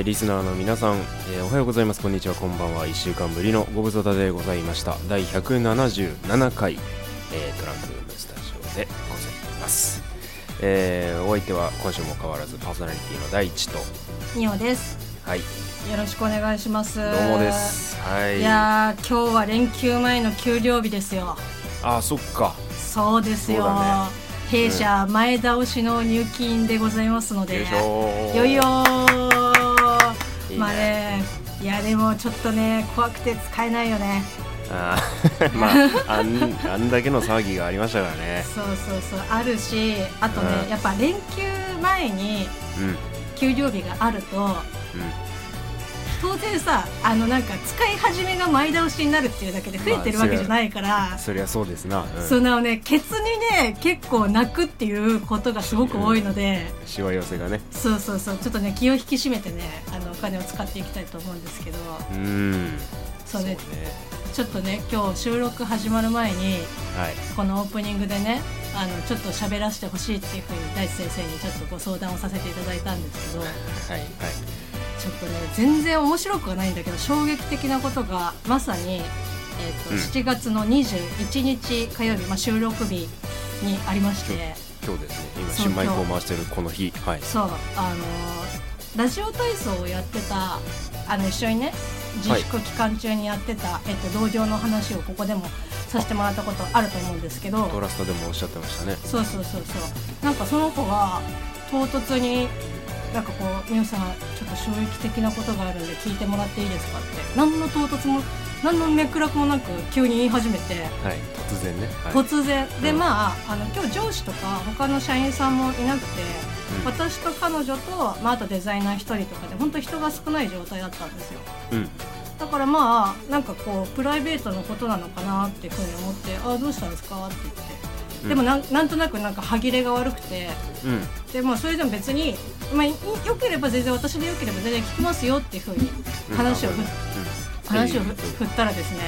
えーリスナーの皆さん、えーおはようございます。こんにちは。こんばんは。1週間ぶりのご無沙汰でございました。第177回、えートランクルームスタジオでございます、えーお相手は今週も変わらずパーソナリティの第一と。ニオです。はい。よろしくお願いします。どうもです。はい。いやー今日は連休前の給料日ですよ。あそっか。そうですよ。ね。弊社前倒しの入金でございますので。よいよーいいねまあね、いやでもちょっとね怖くて使えないよね。あー まああんあんだけの騒ぎがありましたからねそうそうそうあるし、あとね、うんやっぱ連休前にうん給料日があると。うん当然さあのなんか使い始めが前倒しになるっていうだけで増えてるわけじゃないから、そりゃそうですな、うん、そのねケツにね結構泣くっていうことがすごく多いので、しわ寄せがね。そうそうそう。ちょっとね気を引き締めてねあのお金を使っていきたいと思うんですけど。うん。そうね。ちょっとね今日収録始まる前にはい。このオープニングでねあのちょっと喋らせてほしいっていうふうに大地先生にちょっとご相談をさせていただいたんですけど。はいはいちょっとね全然面白くはないんだけど衝撃的なことがまさに、えーとうん。7月の21日火曜日、まあ、収録日にありまして。今日ですね。今新マイクを回してるこの日。はい。そうあのーラジオ体操をやってたあの一緒にね自粛期間中にやってた、えっと同僚の話をここでもさせてもらったことあると思うんですけど。トラスタでもおっしゃってましたね。そうそうそうそう。なんかその子が唐突になんかこう「みゆさんちょっと衝撃的なことがあるんで聞いてもらっていいですか?」って。何の唐突も何のめくらくもなく急に言い始めて、はい突然ね。はい。突然。でうん。まああの今日上司とか他の社員さんもいなくて、うん。私と彼女と、まあ、あとデザイナー1人とかで本当人が少ない状態だったんですよ。うん。だからまあなんかこうプライベートのことなのかなっていうふうに思って「あどうしたんですか?」って言ってでもなんなんとなくなんか歯切れが悪くて。うん。でもそれでも別に、まあ、いよければ全然私でよければ全然聞きますよっていうふうにうん。話を話を振ったらですね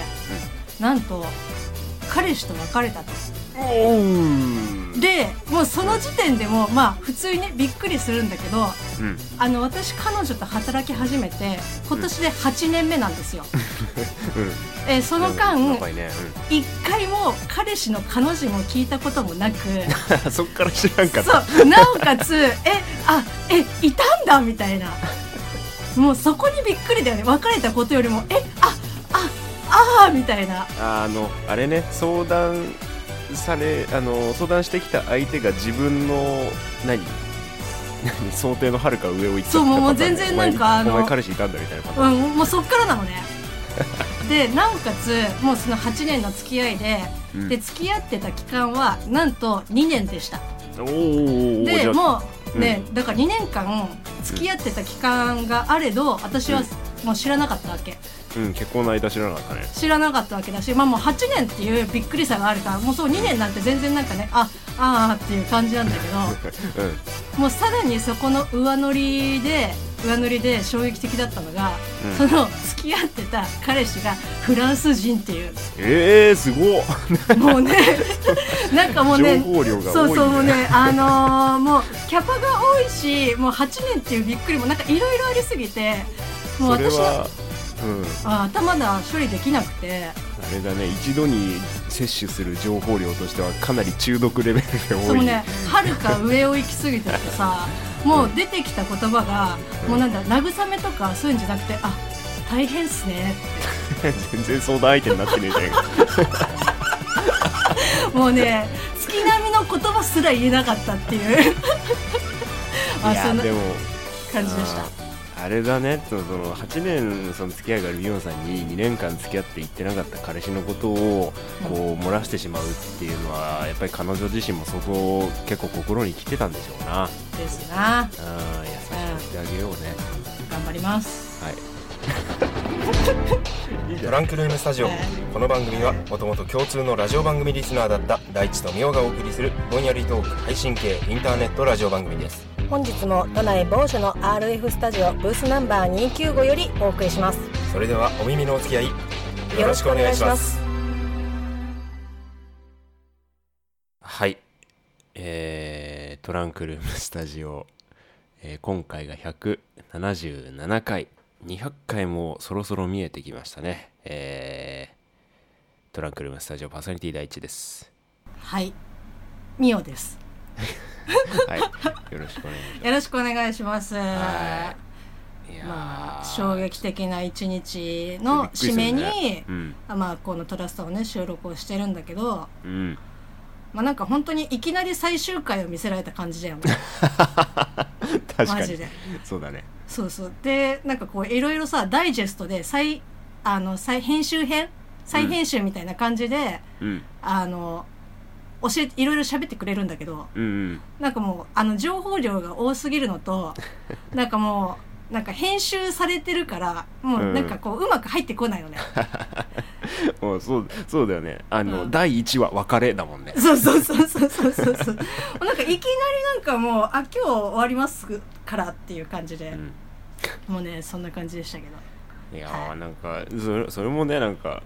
なんと彼氏と別れたと。でもうその時点でもまあ普通にねびっくりするんだけどうん。あの私彼女と働き始めて今年で8年目なんですよ。うん。えーその間やばいね。一回も彼氏の彼女も聞いたこともなくうん そっから知らんかった。そう。なおかつ えあえいたんだ？みたいな。もうそこにびっくりだよね。別れたことよりもえあああーみたいな。あのあれね相談されあの相談してきた相手が自分の何？何？想定のはるか上を行った。そうもう全然なんかあの彼氏いたんだみたいなパターン。うんもうそっからなのね。でなおかつもうその8年の付き合いで、うん。で付き合ってた期間はなんと2年でした。おーでもうね、だから2年間付き合ってた期間があれど私はもう知らなかったわけうん結婚の間知らなかったね。知らなかったわけだし、まあ、もう8年っていうびっくりさがあるからもうそう2年なんて全然なんかねああーっていう感じなんだけど うん。もうさらにそこの上乗りで上乗りで衝撃的だったのが、うん。その付き合ってた彼氏がフランス人っていう。えー、すごっ。もうね なんかもうね情報量が多いね。そうそうもうねあのーもうキャパが多いしもう8年っていうびっくりもなんかいろいろありすぎてもう私のあ頭が処理できなくて。あれだね一度に摂取する情報量としてはかなり中毒レベルで多い。そうねはるか上を行き過ぎててさもう出てきた言葉が、うんもうなんだ慰めとかそういうんじゃなくてあ大変っすね全然相談相手になってねえじゃんってもうね月並みの言葉すら言えなかったっていう。あいやそんなでも感じでしたあれだねそのその8年その付き合いがあるミオンさんに2年間付き合って言ってなかった彼氏のことをこう漏らしてしまうっていうのはやっぱり彼女自身もそこを結構心に来てたんでしょうな。あですな。ー優しくしてあげようね、頑張ります。はい。トランクルームスタジオ。はいこの番組はもともと共通のラジオ番組リスナーだった大地とみおがお送りするぼんやりトーク配信系インターネットラジオ番組です本日も都内某所の RF スタジオブースナンバー295よりお送りします。それではお耳のお付き合いよろしくお願いします。はい、えートランクルームスタジオ、えー今回が177回。200回もそろそろ見えてきましたね。えートランクルームスタジオパーソナリティ第一です。はい。ミオです はい。よろしくお願いします。よろしくお願いします、まあ衝撃的な一日の締めに、ねうん。あまあこのトラストをね収録をしてるんだけどうん。まあなんか本当にいきなり最終回を見せられた感じだよね。確かに。マジで。そうだね。そうそう。でなんかこういろいろさダイジェストで再あの再編集編？再編集みたいな感じで、うん。あの教えていろいろ喋ってくれるんだけどうんうん。なんかもうあの情報量が多すぎるのと なんかもうなんか編集されてるからもうなんかこううまく入ってこないよね、もうそうそうだよね。あの、うん。第1話別れだもんね。そうそうそうそうそうそうそう。なんかいきなりなんかもうあ今日終わりますからっていう感じで、うん。もうねそんな感じでしたけど。いやはーなんかそれそれもねなんか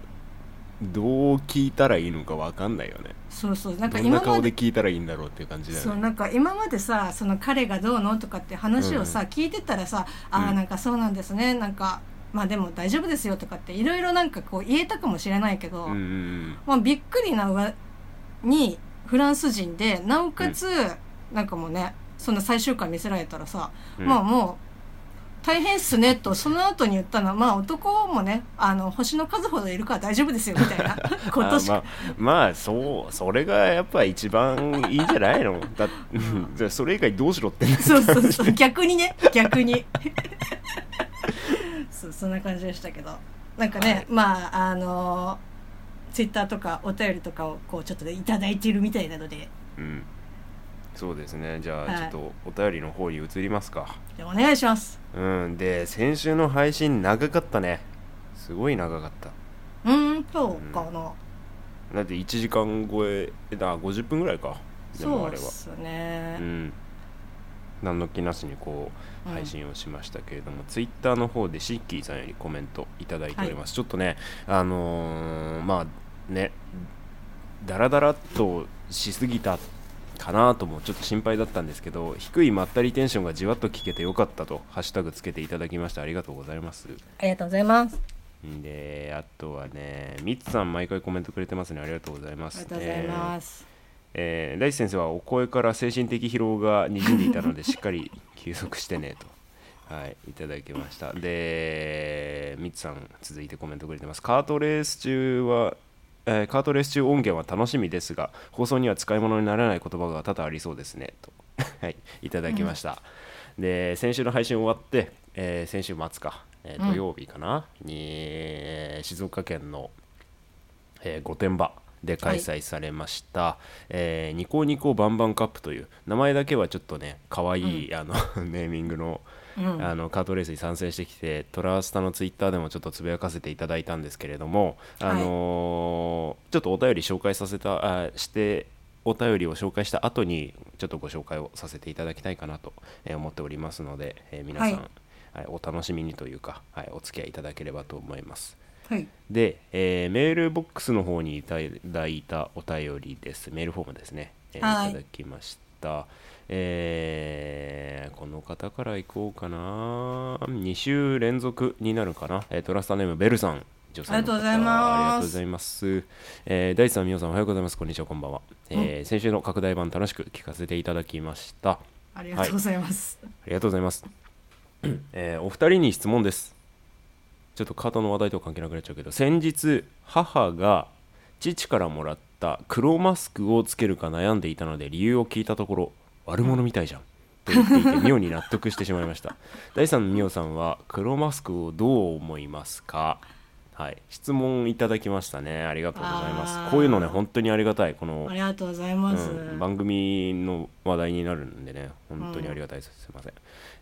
どう聞いたらいいのかわかんないよね。そうそう。なんかどんな今まで顔で聞いたらいいんだろうっていう感じだよねそうなんか今までさその彼がどうのとかって話をさ、聞いてたらさああうん。なんかそうなんですね。なんかまあでも大丈夫ですよとかっていろいろなんかこう言えたかもしれないけど、うんうんまあ、びっくりな上にフランス人でなおかつ、なんかもうねそんな最終回見せられたらさ、うん。まあもう大変っすねとその後に言ったのはまあ男もねあの星の数ほどいるから大丈夫ですよみたいな。ことしかあまあまあそうそれがやっぱ一番いいんじゃないの？だうん。じゃあそれ以外どうしろってそうそうそう。逆にね。逆に。そうそんな感じでしたけど。なんかね、はい。まああのツイッターとかお便りとかをこうちょっとねいただいてるみたいなので。うんそうですね。じゃはい。あちょっとお便りの方に移りますか、お願いします。うん。で先週の配信長かったね。すごい長かった。うーんそうかな、だって1時間超えだ50分ぐらいか。でもあれは。そうですね、うん。何の気なしにこううん配信をしましたけれども、ツイッターの方でシッキーさんよりコメントいただいております、ちょっとねあのーまあねダラダラっとしすぎたかなともちょっと心配だったんですけど低いまったりテンションがじわっと聞けてよかったとハッシュタグつけていただきましてありがとうございます。ありがとうございます。であとはねミツさん毎回コメントくれてますね。ありがとうございます。ありがとうございます、えー大地先生はお声から精神的疲労がにじんでいたので しっかり休息してねと、はい、いただきました。でミツさん続いてコメントくれてます。カートレース中は、えーカートレース中音源は楽しみですが放送には使い物にならない言葉が多々ありそうですね。と、はい、いただきました、で先週の配信終わって、えー先週末か、えーうん。土曜日かな、にえー静岡県のえー御殿場で開催されました、えーニコニコバンバンカップという名前だけはちょっとね可愛い、あの ネーミングの,、うん。あのカートレースに参戦してきてトラスタのツイッターでもちょっとつぶやかせていただいたんですけれども、あのーちょっとお便り紹介させたあしてお便りを紹介した後にちょっとご紹介をさせていただきたいかなとえー思っておりますので、えー皆さん、はい。はいお楽しみにというか、はい、お付き合いいただければと思います。はいで、えーメールボックスの方にいただいたお便りです。メールフォームですね。えーはいいただきました。えーこの方からいこうかな。2週連続になるかな。えートラスターネームベルさん。女性の方ありがとうございますありがとうございます。えー大地さん、みおさん、おはようございます。こんにちは、こんばんは。えー先週の拡大版、楽しく聞かせていただきました。ありがとうございます、ありがとうございます。えーお二人に質問です。ちょっとカートの話題とは関係なくなっちゃうけど、先日、母が父からもらった黒マスクをつけるか悩んでいたので、理由を聞いたところ、悪者みたいじゃん。と言っていて、妙に納得してしまいました。第3のみおさんは、黒マスクをどう思いますか？はい、質問いただきましたね。ありがとうございます。こういうのね、本当にありがたい。このありがとうございます、うん、番組の話題になるんでね本当にありがたいです、すいません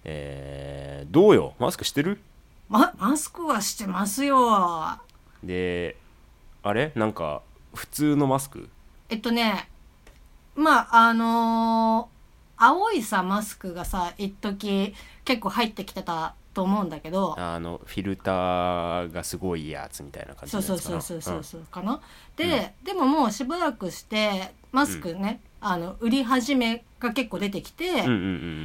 えー、どうよ？マスクしてる？ま、マスクはしてますよ。であれ？なんか普通のマスク？えっとねまああのー青いさマスクがさ一時結構入ってきてたと思うんだけど。あのフィルターがすごいやつみたいな感じそうのやつかな。そうそうそうそうそうかな、で、でももうしばらくしてマスクね、あの売り始めが結構出てきて、うんうんう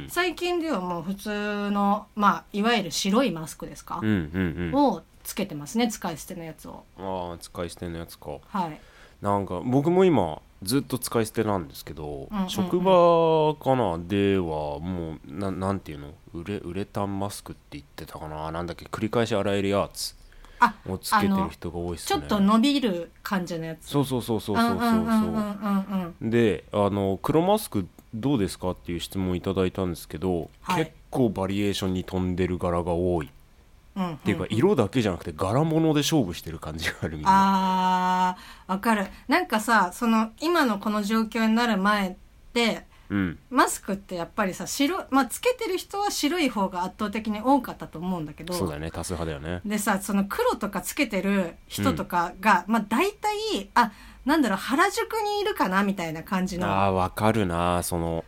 ん。最近ではもう普通のまあいわゆる白いマスクですか？うんう、んうん。をつけてますね使い捨てのやつを。ああ使い捨てのやつか。はい。なんか僕も今ずっと使い捨てなんですけど、うんうんうん。職場かな？ではもうななんていうの？ウレウレタンマスクって言ってたかな？なんだっけ？繰り返し洗えるやつ。あをつけてる人が多いっすね。ちょっと伸びる感じのやつ。そうそうそうそうそうそうそう。うんであの黒マスクどうですかっていう質問いただいたんですけど、はい。結構バリエーションに富んでる柄が多い、うんうんっていうか色だけじゃなくて柄物で勝負してる感じがあるみんなあーわかる。なんかさその今のこの状況になる前ってうん。マスクってやっぱりさ白まあつけてる人は白い方が圧倒的に多かったと思うんだけどそうだよね。多数派だよね。でさその黒とかつけてる人とかが、まあ大体あなんだろう原宿にいるかなみたいな感じの。あーわかるなその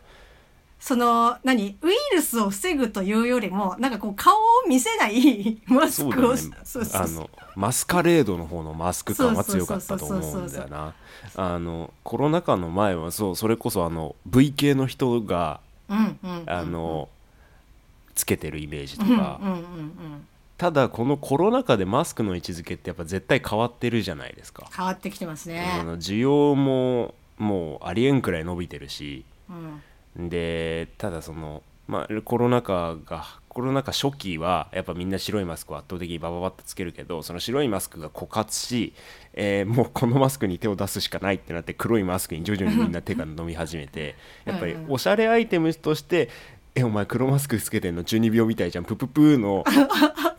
その何？ウイルスを防ぐというよりもなんかこう顔を見せない マスクをそうだよね。そうそうあのマスカレードの方のマスク感は強かったと思そうんだよな。あのコロナ禍の前はそうそれこそあの V 系の人がうんうんうんあのつけてるイメージとうんうんうんか、うん。ただこのコロナ禍でマスクの位置づけってやっぱ絶対変わってるじゃないですか、変わってきてますね。需要ももうありえんくらい伸びてるし。うんでただその、まあ、コロナ禍がコロナ禍初期はやっぱみんな白いマスクを圧倒的にバババッとつけるけどその白いマスクが枯渇し、えーもうこのマスクに手を出すしかないってなって黒いマスクに徐々にみんな手が伸び始めてやっぱりおしゃれアイテムとして「えお前黒マスクつけてんの？中二病みたいじゃん。プププー」の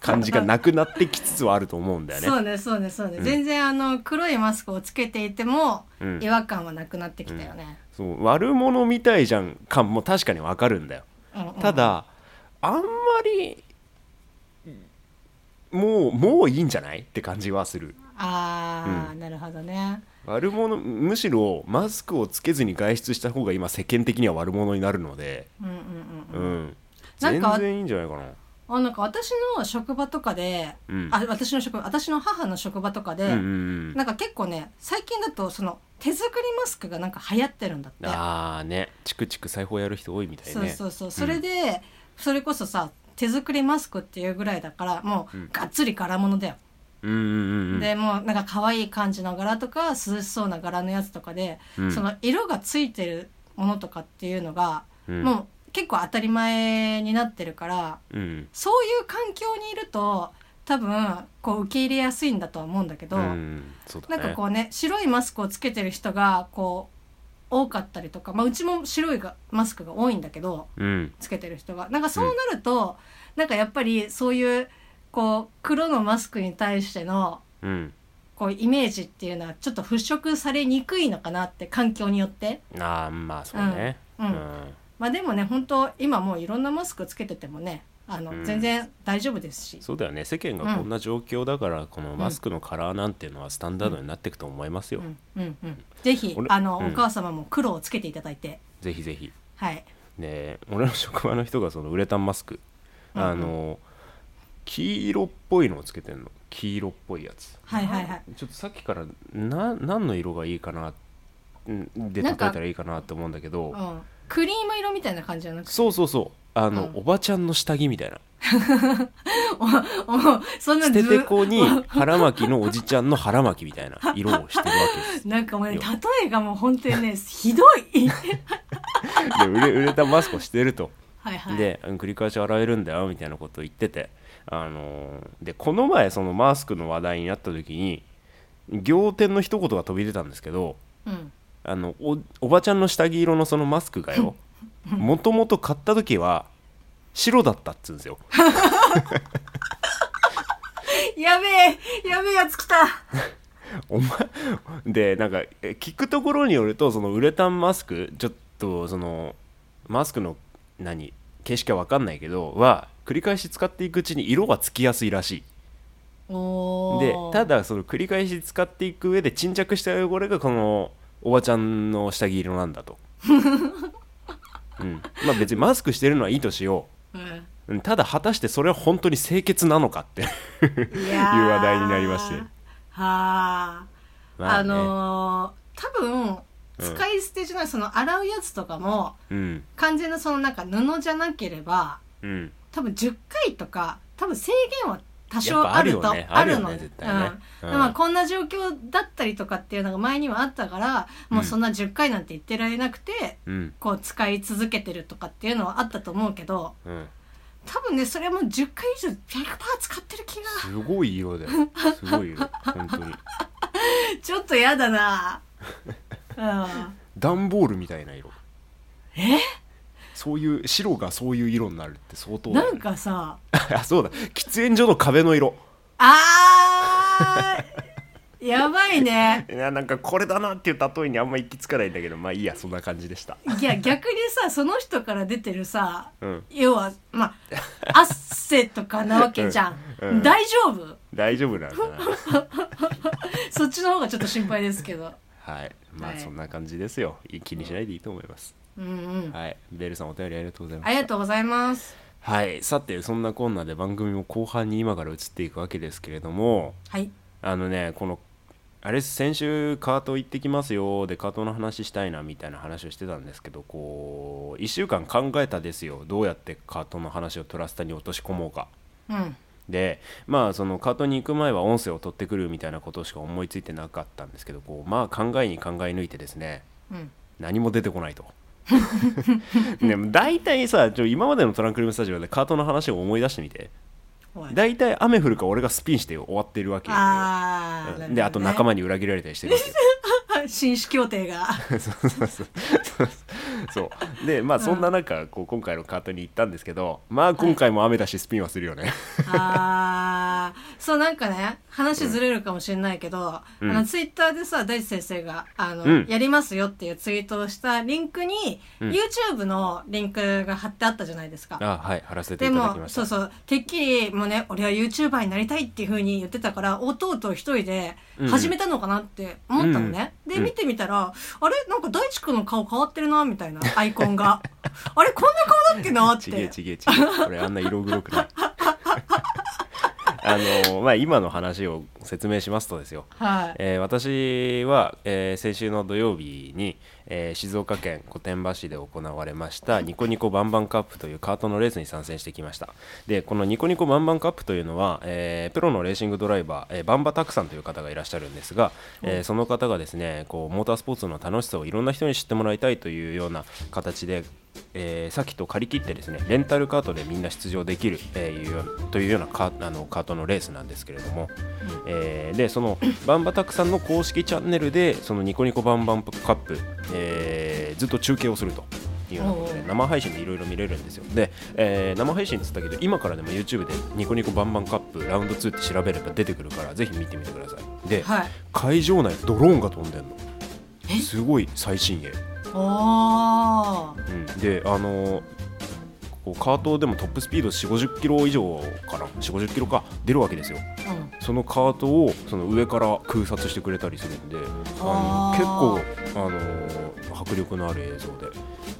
感じがなくなってきつつはあると思うんだよね。そうねそうねそうね、うん。全然あの黒いマスクをつけていてもうん。違和感はなくなってきたよね、そう。悪者みたいじゃん感も確かにわかるんだよ。うんうんただあんまりもうもういいんじゃない？って感じはする。ああ、なるほどね。悪者むしろマスクをつけずに外出した方が今世間的には悪者になるのでうんうん。なんか全然いいんじゃないかな。あなんか私の職場とかで、うん。あ私の職場私の母の職場とかで、うんうんうん。なんか結構ね最近だとその手作りマスクがなんか流行ってるんだって。ああね。チクチク裁縫やる人多いみたいね。そうそうそう。それで、それこそさ手作りマスクっていうぐらいだからもう、うん。がっつり柄物だよ、うんうんうんうん。でもうなんか可愛い感じの柄とか涼しそうな柄のやつとかで、うん。その色がついてるものとかっていうのが、うん。もう結構当たり前になってるからうん。そういう環境にいると多分こう受け入れやすいんだとは思うんだけど、うん。ね。なんかこうね白いマスクをつけてる人がこう多かったりとか、まあ、うちも白いがマスクが多いんだけどうん。つけてる人が。なんかそうなると、なんかやっぱりそういうこう黒のマスクに対してのうんこうイメージっていうのはちょっと払拭されにくいのかなって環境によってああまあそうねうんうんまあでもね本当今もういろんなマスクつけててもねあの、うん。全然大丈夫ですし。そうだよね。世間がこんな状況だから、このマスクのカラーなんていうのはスタンダードになっていくと思いますよ、うん。うんうん。ぜひ俺あの、うん。お母様も黒をつけていただいて。ぜひぜひ。はい。で俺の職場の人がそのウレタンマスク、うんうん。あの黄色っぽいのをつけてんの。黄色っぽいやつ。はいはいはい。ちょっとさっきからな何の色がいいかなうんで例えたらいいかなと思うんだけど。うん、クリーム色みたいな感じじゃなくて？そうそうそう。あの、うん。おばちゃんの下着みたいな。おおそんな捨ずててこに腹巻きのおじちゃんの腹巻きみたいな色をしてるわけです。なんかもうねよ例えがもう本当にね ひどい。で売れ売れたマスクをしてると。はいはい。で繰り返し洗えるんだよみたいなことを言ってて、あのーでこの前そのマスクの話題になった時に仰天の一言が飛び出たんですけどうんあのおおばちゃんの下着色のそのマスクがよもともと買った時は白だったっつうんですよ。やべえやべえやつ来た。お前でなんかえ聞くところによるとそのウレタンマスクちょっとそのマスクの何形式は分かんないけどは繰り返し使っていくうちに色がつきやすいらしい。おでーただその繰り返し使っていく上で沈着した汚れがこのおばちゃんの下着色なんだと、うん、まあ別にマスクしてるのはいいとしよう。ん。ううん。ただ果たしてそれは本当に清潔なのかって。いいう話題になりまして。はああまねのー多分うん使い捨てじゃない、その洗うやつとかもうん。完全なそのなんか布じゃなければうん。多分10回とか多分制限は多少ぱあるとあるよの。ね。まあこんな状況だったりとかっていうのが前にはあったからもうそんな10回なんて言ってられなくて、うん。こう使い続けてるとかっていうのはあったと思うけどうん。多分ねそれはもう10回以上100%使ってる気が。すごい色だよ。すごい色。本当に。ちょっとやだな。うん。段ボールみたいな色。え？そういう白がそういう色になるって相当なんかさ。あ そうだ。喫煙所の壁の色。あー。やばいね。いやなんかこれだなっていう例えにあんま行き着かないんだけどまあいいやそんな感じでした。いや逆にさ その人から出てるさうん。要はまあ汗とかなわけじゃん、うんうん。大丈夫？大丈夫なのかな。そっちの方がちょっと心配ですけど。はい。まあはい。そんな感じですよ。気にしないでいいと思いますうんうん。はい。ベルさんお便りありがとうございますありがとうございます。はい。さてそんなこんなで番組も後半に今から移っていくわけですけれどもはい。あのねこのあれ先週カート行ってきますよでカートの話したいなみたいな話をしてたんですけどこう1週間考えたですよ。どうやってカートの話をトラスタに落とし込もうか。うん。でまあそのカートに行く前は音声を取ってくるみたいなことしか思いついてなかったんですけどこうまあ考えに考え抜いてですねうん。何も出てこないと。でも大体さちょ今までのトランクルームスタジオでカートの話を思い出してみて。大体雨降るか俺がスピンして終わってるわけよ、あであと仲間に裏切られたりしてるわけよ。間紳士協定が。そうそうそう。そう。でまあそんな中こう今回のカートに行ったんですけどまあ今回も雨だしスピンはするよね。あー。そうなんかね話ずれるかもしれないけど、うん。あのツイッターでさ大地先生があの、うん。やりますよっていうツイートをしたリンクに、うん。YouTube のリンクが貼ってあったじゃないですか。あはい。貼らせてでいただきました。もそうそう。てっきりもうね俺は YouTuber になりたいっていうふうに言ってたから弟一人でうん。始めたのかなって思ったのね、うんで見てみたら、あれ？なんか大地君の顔変わってるなみたいなアイコンが。あれこんな顔だっけなっちげえてちげえちげえ。これあんな色黒くないあのまあ今の話を説明しますとですよ。はい。えー私は、えー先週の土曜日に、えー静岡県御殿場市で行われましたニコニコバンバンカップというカートのレースに参戦してきました。でこのニコニコバンバンカップというのは、えープロのレーシングドライバー、えーバンバタクさんという方がいらっしゃるんですが、えーその方がですねこうモータースポーツの楽しさをいろんな人に知ってもらいたいというような形でえー、さっきと借り切ってですねレンタルカートでみんな出場できる、えーというようなカあのカートのレースなんですけれども、えーでそのバンバタクさんの公式チャンネルでそのニコニコバンバンカップ、えーずっと中継をすると。いうようなことで生配信でいろいろ見れるんですよ。で、えー生配信っつったけど今からでも YouTube でニコニコバンバンカップラウンド2って調べれば出てくるからぜひ見てみてください。で、はい。会場内ドローンが飛んでんの。え？すごい最新鋭うん、であのこうカートでもトップスピード4 5 0キロ以上かな4 5 0キロか出るわけですよ。うん。そのカートをその上から空撮してくれたりするんでああのー結構あの迫力のある映像で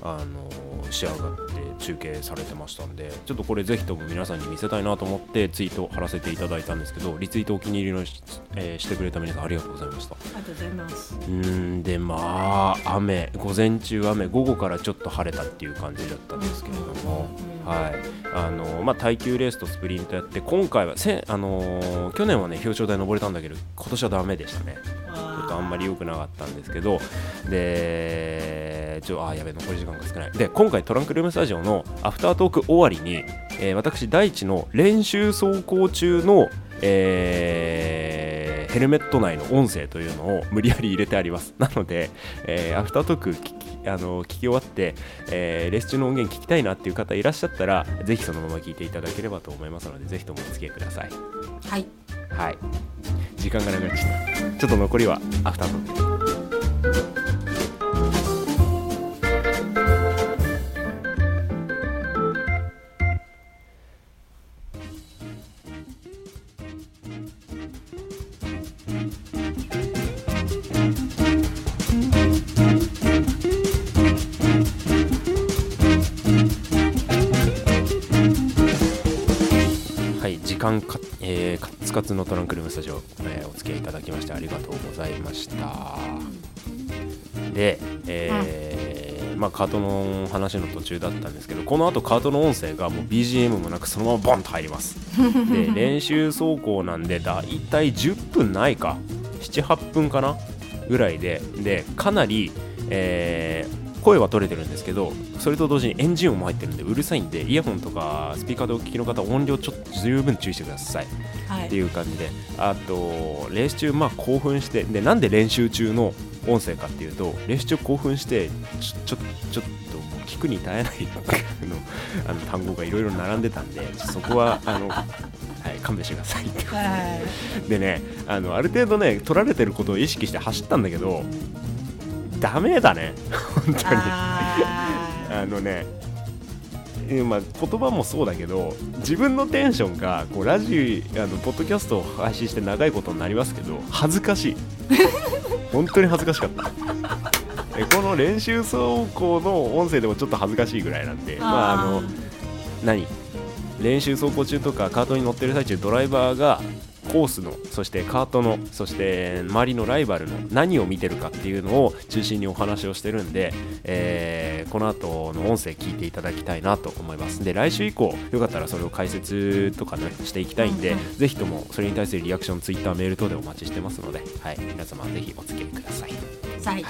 あの仕上がって中継されてましたんでちょっとこれぜひとも皆さんに見せたいなと思ってツイート貼らせていただいたんですけどリツイートお気に入りのし,、えーしてくれた皆さんありがとうございました。ありがとうございます。うーんでまあ雨午前中雨午後からちょっと晴れたっていう感じだったんですけれども、うんはい。あのまあ、耐久レースとスプリントやって今回はせ、あのー去年はね表彰台登れたんだけど今年はダメでしたね。ちょっとあんまり良くなかったんですけどでちょあーやべ残り時間が少ない。で今回トランクルームスタジオのアフタートーク終わりに、えー私大地の練習走行中の、えーヘルメット内の音声というのを無理やり入れてあります。なので、えーアフタートーク聞きあの聞き終わって、えーレース中の音源聞きたいなっていう方いらっしゃったらぜひそのまま聞いていただければと思いますのでぜひともお付き合いください。はい。はい。時間がなくなっちゃった。ちょっと残りはアフタートークえー、カツカツのトランクルームスタジオ、えーお付き合いいただきましてありがとうございました。で、えーまあ、カートの話の途中だったんですけどこの後カートの音声がもう BGM もなくそのままボンと入ります。で練習走行なんでだいたい10分ないか？78分かな？ぐらいででかなり、えー声は取れてるんですけどそれと同時にエンジン音も入ってるんでうるさいんでイヤホンとかスピーカーでお聞きの方音量ちょっと十分注意してください。はい。っていう感じで。あとレース中まあ興奮してでなんで練習中の音声かっていうとレース中興奮してちょちょちょっともう聞くに耐えないあのあの単語がいろいろ並んでたんでそこはあの、はい、勘弁してくださいってことで。はい。でねあのある程度ね取られてることを意識して走ったんだけどダメだね。本当に。ああのねえまあ、言葉もそうだけど自分のテンションがこうラジオあのポッドキャストを配信して長いことになりますけど恥ずかしい。本当に恥ずかしかった。えこの練習走行の音声でもちょっと恥ずかしいぐらいなんでー。まああの何？練習走行中とかカートに乗ってる最中ドライバーがコースのそしてカートのそして周りのライバルの何を見てるかっていうのを中心にお話をしてるんで、えーこの後の音声聞いていただきたいなと思います。で来週以降よかったらそれを解説とかねしていきたいんで、うんうん。ぜひともそれに対するリアクションツイッターメール等でお待ちしてますので、はい、皆様ぜひお付き合いください。はい。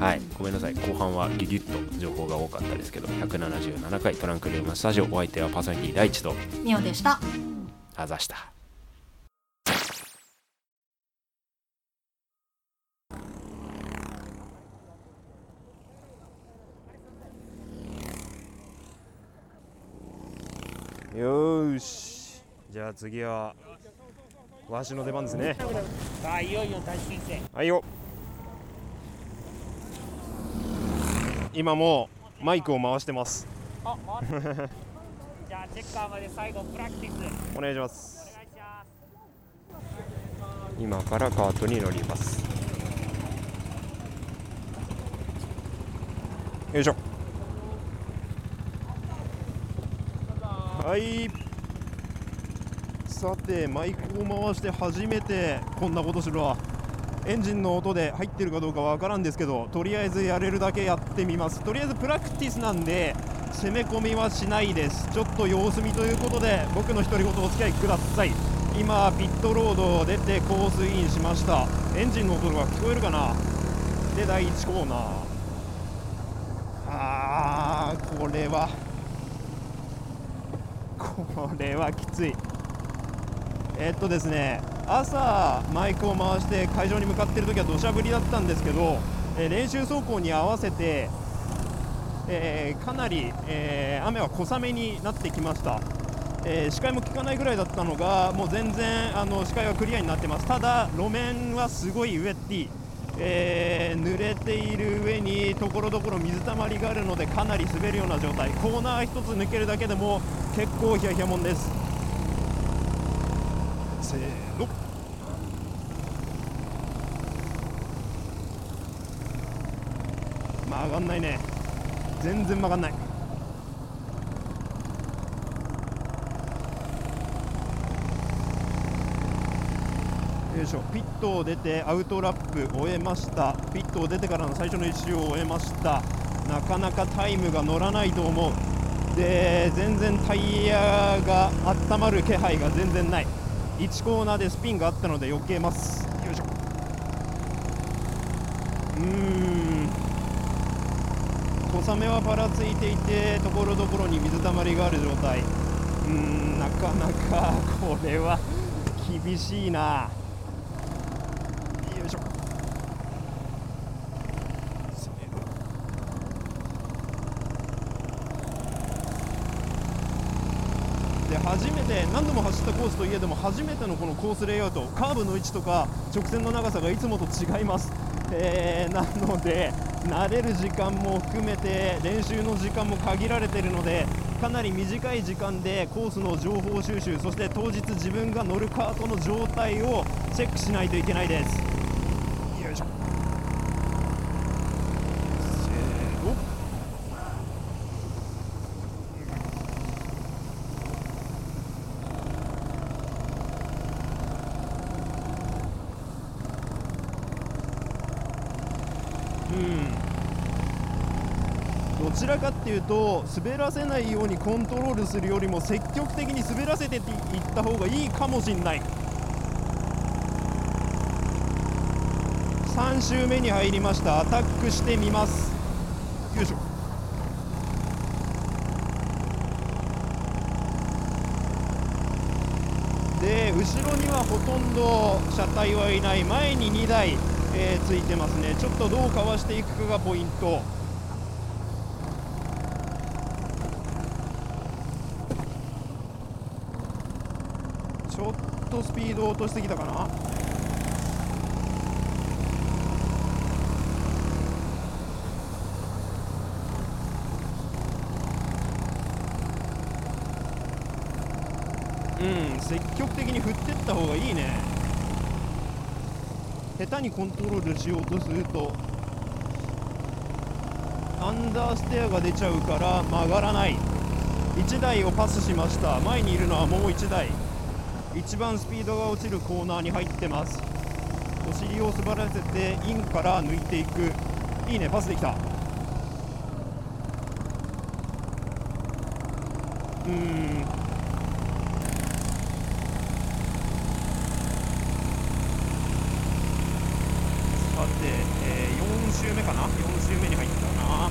はい、ごめんなさい。後半はギュギュッと情報が多かったですけど177回トランクルームスタジオお相手はパーソナリティ第一とミオでした。あざしたよーし。じゃあ次はわしの出番ですね。さあいよいよ大はいよ。今もうマイクを回してます。じゃあチェッカーまで最後プラクティス。お願いしますお願いします今からカートに乗りますよいしょはい。さてマイクを回して初めてこんなことするわ。エンジンの音で入ってるかどうかわからんですけどとりあえずやれるだけやってみます。とりあえずプラクティスなんで攻め込みはしないです。ちょっと様子見ということで僕の独り言お付き合いください。今ピットロードを出てコースインしました。エンジンの音が聞こえるかな？で第1コーナー。あーこれは。これはきつい。えっとですね朝マイクを回して会場に向かっている時は土砂降りだったんですけど、えー練習走行に合わせて、えーかなり、え雨は小雨になってきました、え視界も効かないぐらいだったのがもう全然あの視界はクリアになってます。ただ路面はすごいウェッティえー濡れている上にところどころ水たまりがあるのでかなり滑るような状態。コーナー1つ抜けるだけでも結構ヒヤヒヤもんです。せーの。曲がんないね。全然曲がんない。よいしょピットを出てアウトラップ終えました。ピットを出てからの最初の1周を終えました。なかなかタイムが乗らないと思う。で全然タイヤが温まる気配が全然ない。1コーナーでスピンがあったので避けます。よいしょ。うーん。小雨はぱらついていてところどころに水たまりがある状態。うーんなかなかこれは厳しいなよいしょせーので初めて何度も走ったコースといえども初めてのこのコースレイアウトカーブの位置とか直線の長さがいつもと違います、えーなので慣れる時間も含めて練習の時間も限られているのでかなり短い時間でコースの情報収集そして当日自分が乗るカートの状態をチェックしないといけないですよいしょせーのちらかっていうと滑らせないようにコントロールするよりも積極的に滑らせていった方がいいかもしれない。3周目に入りました。アタックしてみます。よいしょ。で後ろにはほとんど車体はいない。前に2台、えーついてますね。ちょっとどうかわしていくかがポイントちょっとスピード落としてきたかな。うん積極的に振っていった方がいいね。下手にコントロールしようとするとアンダーステアが出ちゃうから曲がらない。1台をパスしました。前にいるのはもう1台。一番スピードが落ちるコーナーに入ってます。お尻を滑らせてインから抜いていく。いいねパスできた。うーん。さて、えー4周目かな？4周目に入ったな。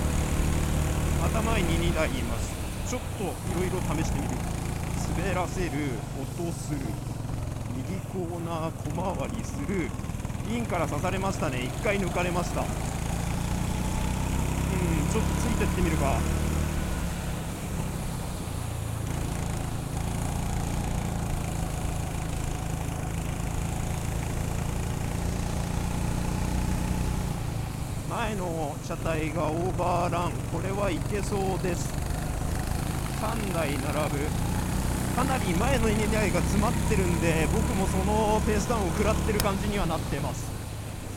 頭前に2台います。ちょっといろいろ試してみる。滑らせる落とす右コーナー小回りする。インから刺されましたね。1回抜かれました。うんちょっとついてってみるか。前の車体がオーバーラン。これはいけそうです。3台並ぶ。かなり前の2台が詰まってるんで僕もそのペースダウンを食らってる感じにはなってます。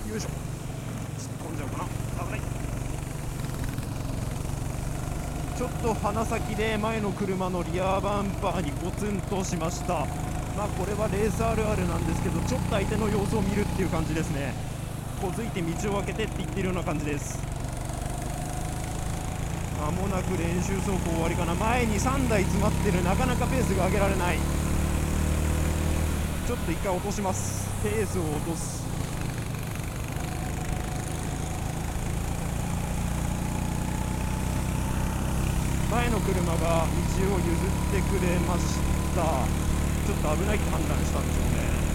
よいしょ。突っ込んじゃうかな。危ない。ちょっと鼻先で前の車のリアバンパーにゴツンとしました。まあこれはレースあるあるなんですけどちょっと相手の様子を見るっていう感じですね。こづいて道を開けてって言ってるような感じです。まもなく練習走行終わりかな。前に3台詰まってる。なかなかペースが上げられない。ちょっと一回落とします。ペースを落とす。前の車が道を譲ってくれました。ちょっと危ないって判断したんでしょうね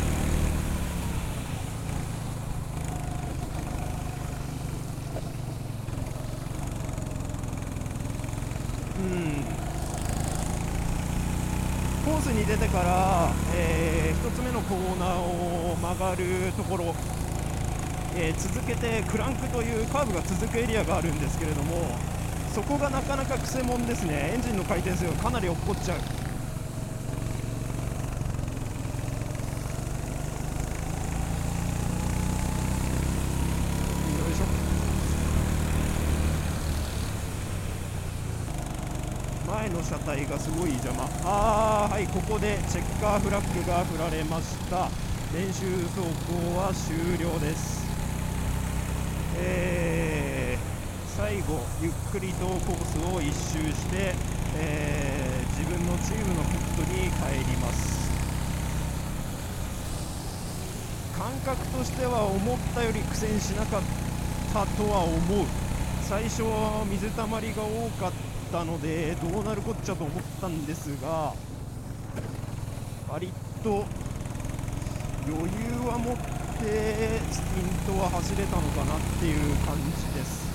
うんコースに出てから、え1つ目のコーナーを曲がるところ、えー続けてクランクというカーブが続くエリアがあるんですけれどもそこがなかなかくせ者ですね。エンジンの回転数がかなり落っこっちゃうよいしょ前の車体がすごい邪魔。あーはいここでチェッカーフラッグが振られました。練習走行は終了です。えー最後ゆっくりとコースを一周して、えー自分のチームのピットに帰ります。感覚としては思ったより苦戦しなかったとは思う。最初は水たまりが多かった。たのでどうなるこっちゃと思ったんですが割と余裕は持ってスピントは走れたのかなっていう感じです。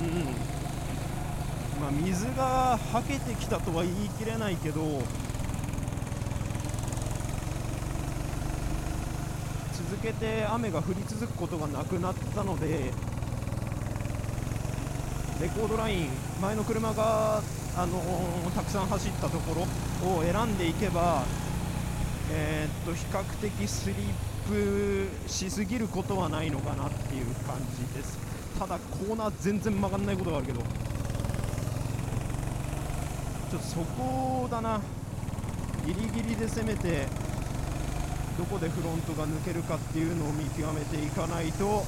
うん。まあ水がはけてきたとは言い切れないけど続けて雨が降り続くことがなくなったのでレコードライン前の車が、あのーたくさん走ったところを選んでいけば、えーっと比較的スリップしすぎることはないのかなっていう感じです。ただコーナー全然曲がんないことがあるけど。ちょっとそこだな。ギリギリで攻めてどこでフロントが抜けるかっていうのを見極めていかないと。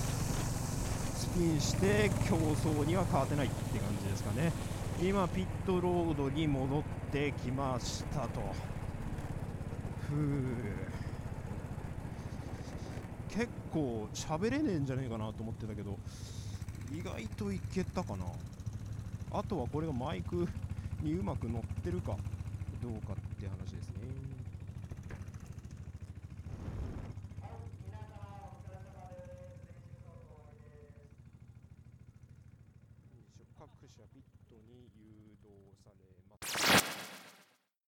近して競争には勝てないって感じですかね。今ピットロードに戻ってきましたと。ふう結構喋れねえんじゃねえかなと思ってたけど意外といけたかな。あとはこれがマイクにうまく乗ってるかどうかって話です。